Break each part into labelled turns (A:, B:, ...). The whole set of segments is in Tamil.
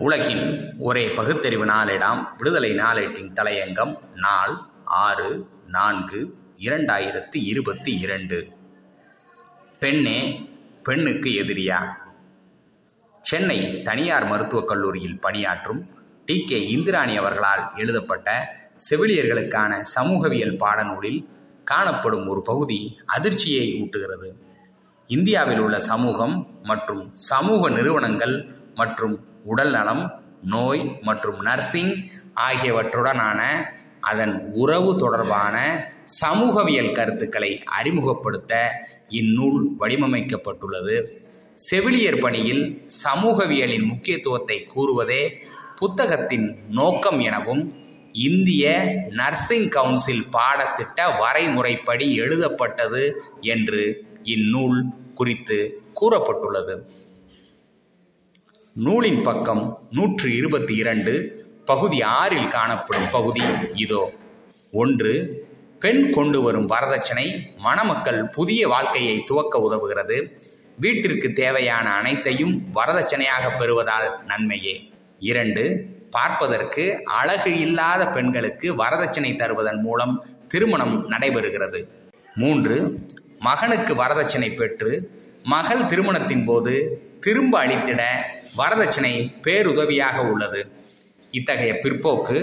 A: உலகின் ஒரே பகுத்தறிவு நாளிடம் விடுதலை நாளேட்டின் தலையங்கம் நாள் ஆறு நான்கு இரண்டாயிரத்து இருபத்தி இரண்டு. பெண்ணே பெண்ணுக்கு எதிரியா? சென்னை தனியார் மருத்துவக் கல்லூரியில் பணியாற்றும் டி. கே. இந்திராணி அவர்களால் எழுதப்பட்ட செவிலியர்களுக்கான சமூகவியல் பாடநூலில் காணப்படும் ஒரு பகுதி அதிர்ச்சியை ஊட்டுகிறது. இந்தியாவில் உள்ள சமூகம் மற்றும் சமூக நிறுவனங்கள் மற்றும் உடல் நலம் நோய் மற்றும் நர்சிங் ஆகியவற்றுடனான அதன் உறவு தொடர்பான சமூகவியல் கருத்துக்களை அறிமுகப்படுத்த இந்நூல் வடிவமைக்கப்பட்டுள்ளது. செவிலியர் பணியில் சமூகவியலின் முக்கியத்துவத்தை கூறுவதே புத்தகத்தின் நோக்கம் எனவும் இந்திய நர்சிங் கவுன்சில் பாடத்திட்ட வரைமுறைப்படி எழுதப்பட்டது என்று இந்நூல் குறித்து கூறப்பட்டுள்ளது. நூலின் பக்கம் நூற்று இருபத்தி இரண்டு பகுதி ஆறில் காணப்படும் பகுதி இதோ. ஒன்று பெண் கொண்டு வரும் வரதட்சணை மணமக்கள் புதிய வாழ்க்கையை துவக்க உதவுகிறது. வீட்டிற்கு தேவையான அனைத்தையும் வரதட்சணையாக பெறுவதால் நன்மையே. இரண்டு பார்ப்பதற்கு அழகு இல்லாத பெண்களுக்கு வரதட்சணை தருவதன் மூலம் திருமணம் நடைபெறுகிறது. மூன்று மகனுக்கு வரதட்சணை பெற்று மகள் திருமணத்தின் போது திரும்ப அளித்திட வரதட்சணை பேருதவியாக உள்ளது. இத்தகைய பிற்போக்கு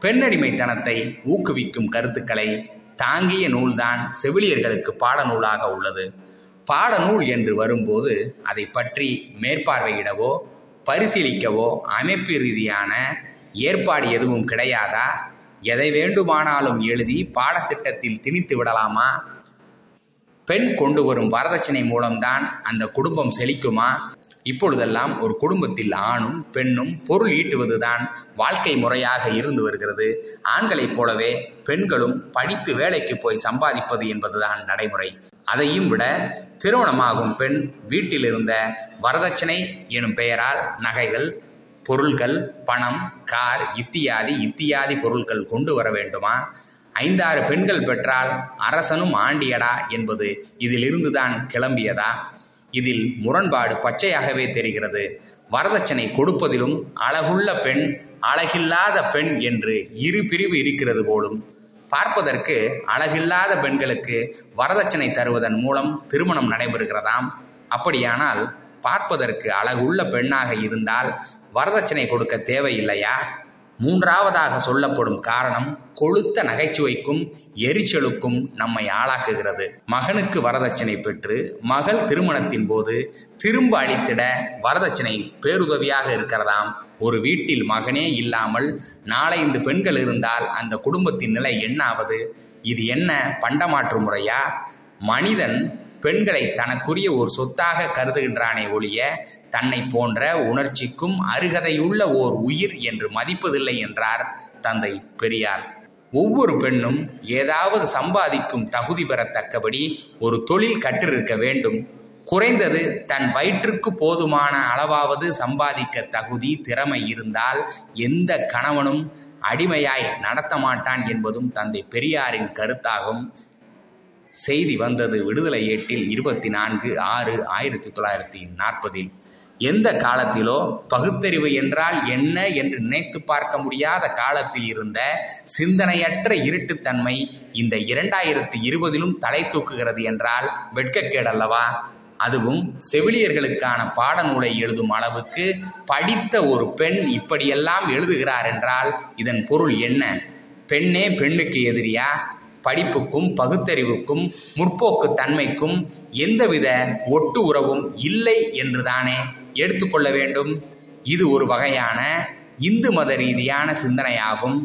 A: பெண்ணடிமைத்தனத்தை ஊக்குவிக்கும் கருத்துக்களை தாங்கிய நூல்தான் செவிலியர்களுக்கு பாடநூலாக உள்ளது. பாடநூல் என்று வரும்போது அதை பற்றி மேற்பார்வையிடவோ பரிசீலிக்கவோ அமைப்பு ரீதியான ஏற்பாடு எதுவும் கிடையாதா? எதை வேண்டுமானாலும் எழுதி பாடத்திட்டத்தில் திணித்து விடலாமா? பெண் கொண்டு வரும் வரதட்சணை மூலம்தான் அந்த குடும்பம் செழிக்குமா? இப்பொழுதெல்லாம் ஒரு குடும்பத்தில் ஆணும் பெண்ணும் பொருள் ஈட்டுவதுதான் வாழ்க்கை முறையாக இருந்து வருகிறது. ஆண்களைப் போலவே பெண்களும் படித்து வேலைக்கு போய் சம்பாதிப்பது என்பதுதான் நடைமுறை. அதையும் விட திருமணமாகும் பெண் வீட்டில் இருந்த வரதட்சணை எனும் பெயரால் நகைகள் பொருள்கள் பணம் கார் இத்தியாதி இத்தியாதி பொருட்கள் கொண்டு வர வேண்டுமா? ஐந்தாறு பெண்கள் பெற்றால் அரசனும் ஆண்டியடா என்பது இதிலிருந்துதான் கிளம்பியதா? இதில் முரண்பாடு பச்சையாகவே தெரிகிறது. வரதட்சணை கொடுப்பதிலும் அழகுள்ள பெண் அழகில்லாத பெண் என்று இரு பிரிவு இருக்கிறது போலும். பார்ப்பதற்கு அழகில்லாத பெண்களுக்கு வரதட்சணை தருவதன் மூலம் திருமணம் நடைபெறுகிறதாம். அப்படியானால் பார்ப்பதற்கு அழகுள்ள பெண்ணாக இருந்தால் வரதட்சணை கொடுக்க தேவையில்லையா? மூன்றாவதாக சொல்லப்படும் காரணம் கொளுத்த நகைச்சுவைக்கும் எரிச்சலுக்கும் நம்மை ஆளாக்குகிறது. மகனுக்கு வரதட்சணை பெற்று மகள் திருமணத்தின் போது திரும்ப அளித்திட வரதட்சணை பேருதவியாக இருக்கிறதாம். ஒரு வீட்டில் மகனே இல்லாமல் நாலைந்து பெண்கள் இருந்தால் அந்த குடும்பத்தின் நிலை என்ன ஆவது இது என்ன பண்டமாற்று முறையா? மனிதன் பெண்களை தனக்குரிய ஒரு சொத்தாக கருதுகின்றானே ஒழிய தன்னை போன்ற உணர்ச்சிக்கும் அருகதையுள்ள ஓர் உயிர் என்று மதிப்பதில்லை என்றார் தந்தை பெரியார். ஒவ்வொரு பெண்ணும் ஏதாவது சம்பாதிக்கும் தகுதி பெறத்தக்கபடி ஒரு தொழில் கற்றிருக்க வேண்டும். குறைந்தது தன் வயிற்றுக்கு போதுமான அளவாவது சம்பாதிக்க தகுதி திறமை இருந்தால் எந்த கணவனும் அடிமையாய் நடத்த மாட்டான் என்பதும் தந்தை பெரியாரின் கருத்தாகும். செய்தி வந்தது விடுதலை ஏட்டில் இருபத்தி நான்கு ஆறு ஆயிரத்தி தொள்ளாயிரத்தி நாற்பதில். எந்த காலத்திலோ பகுத்தறிவு என்றால் என்ன என்று நினைத்து பார்க்க முடியாத காலத்தில் இருந்த சிந்தனையற்ற இருட்டுத்தன்மை இந்த இரண்டாயிரத்தி இருபதிலும் தலை தூக்குகிறது என்றால் வெட்கக்கேடல்லவா அதுவும் செவிலியர்களுக்கான பாடநூலை எழுதும் அளவுக்கு படித்த ஒரு பெண் இப்படியெல்லாம் எழுதுகிறார் என்றால் இதன் பொருள் என்ன? பெண்ணே பெண்ணுக்கு எதிரியா? படிப்புக்கும் பகுத்தறிவுக்கும் முற்போக்கு தன்மைக்கும் எந்தவித ஒட்டு உறவும் இல்லை என்றுதானே எடுத்துக்கொள்ள வேண்டும். இது ஒரு வகையான இந்து மத ரீதியான சிந்தனையாகும்.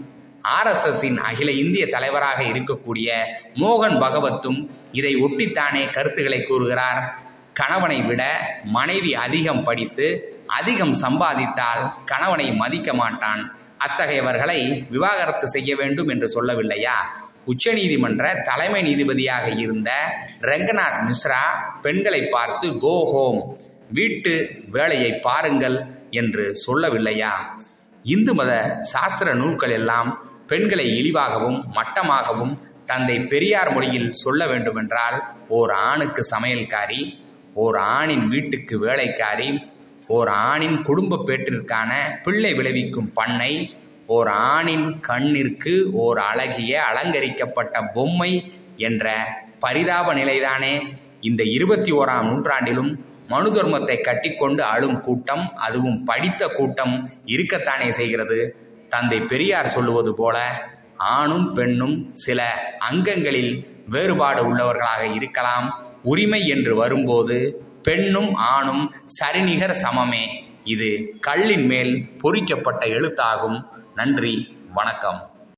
A: ஆர்எஸ்எஸின் அகில இந்திய தலைவராக இருக்கக்கூடிய மோகன் பகவத்தும் இதை ஒட்டித்தானே கருத்துக்களை கூறுகிறார். கணவனை விட மனைவி அதிகம் படித்து அதிகம் சம்பாதித்தால் கணவனை மதிக்க மாட்டான். அத்தகையவர்களை விவாகரத்து செய்ய வேண்டும் என்று சொல்லவில்லையா? உச்சநீதிமன்ற தலைமை நீதிபதியாக இருந்த ரங்கநாத் மிஸ்ரா பெண்களை பார்த்து கோ ஹோம் வீட்டு வேலையை பாருங்கள் என்று சொல்லவில்லையா? இந்து மத சாஸ்திர நூல்கள் எல்லாம் பெண்களை இழிவாகவும் மட்டமாகவும் தந்தை பெரியார் மொழியில் சொல்ல வேண்டுமென்றால் ஓர் ஆணுக்கு சமையல்காரி ஓர் ஆணின் வீட்டுக்கு வேலைக்காரி ஓர் ஆணின் குடும்ப பேற்றிற்கான பிள்ளை விளைவிக்கும் பண்ணை ஓர் ஆணின் கண்ணிற்கு ஓர் அழகிய அலங்கரிக்கப்பட்ட பொம்மை என்ற பரிதாப நிலைதானே. இந்த இருபத்தி ஓராம் நூற்றாண்டிலும் மனு தர்மத்தை கட்டிக்கொண்டு அழும் கூட்டம் அதுவும் படித்த கூட்டம் இருக்கத்தானே செய்கிறது. தந்தை பெரியார் சொல்லுவது போல ஆணும் பெண்ணும் சில அங்கங்களில் வேறுபாடு உள்ளவர்களாக இருக்கலாம். உரிமை என்று வரும்போது பெண்ணும் ஆணும் சரிநிகர் சமமே. இது கல்லின் மேல் பொறிக்கப்பட்ட எழுத்தாகும். நன்றி வணக்கம்.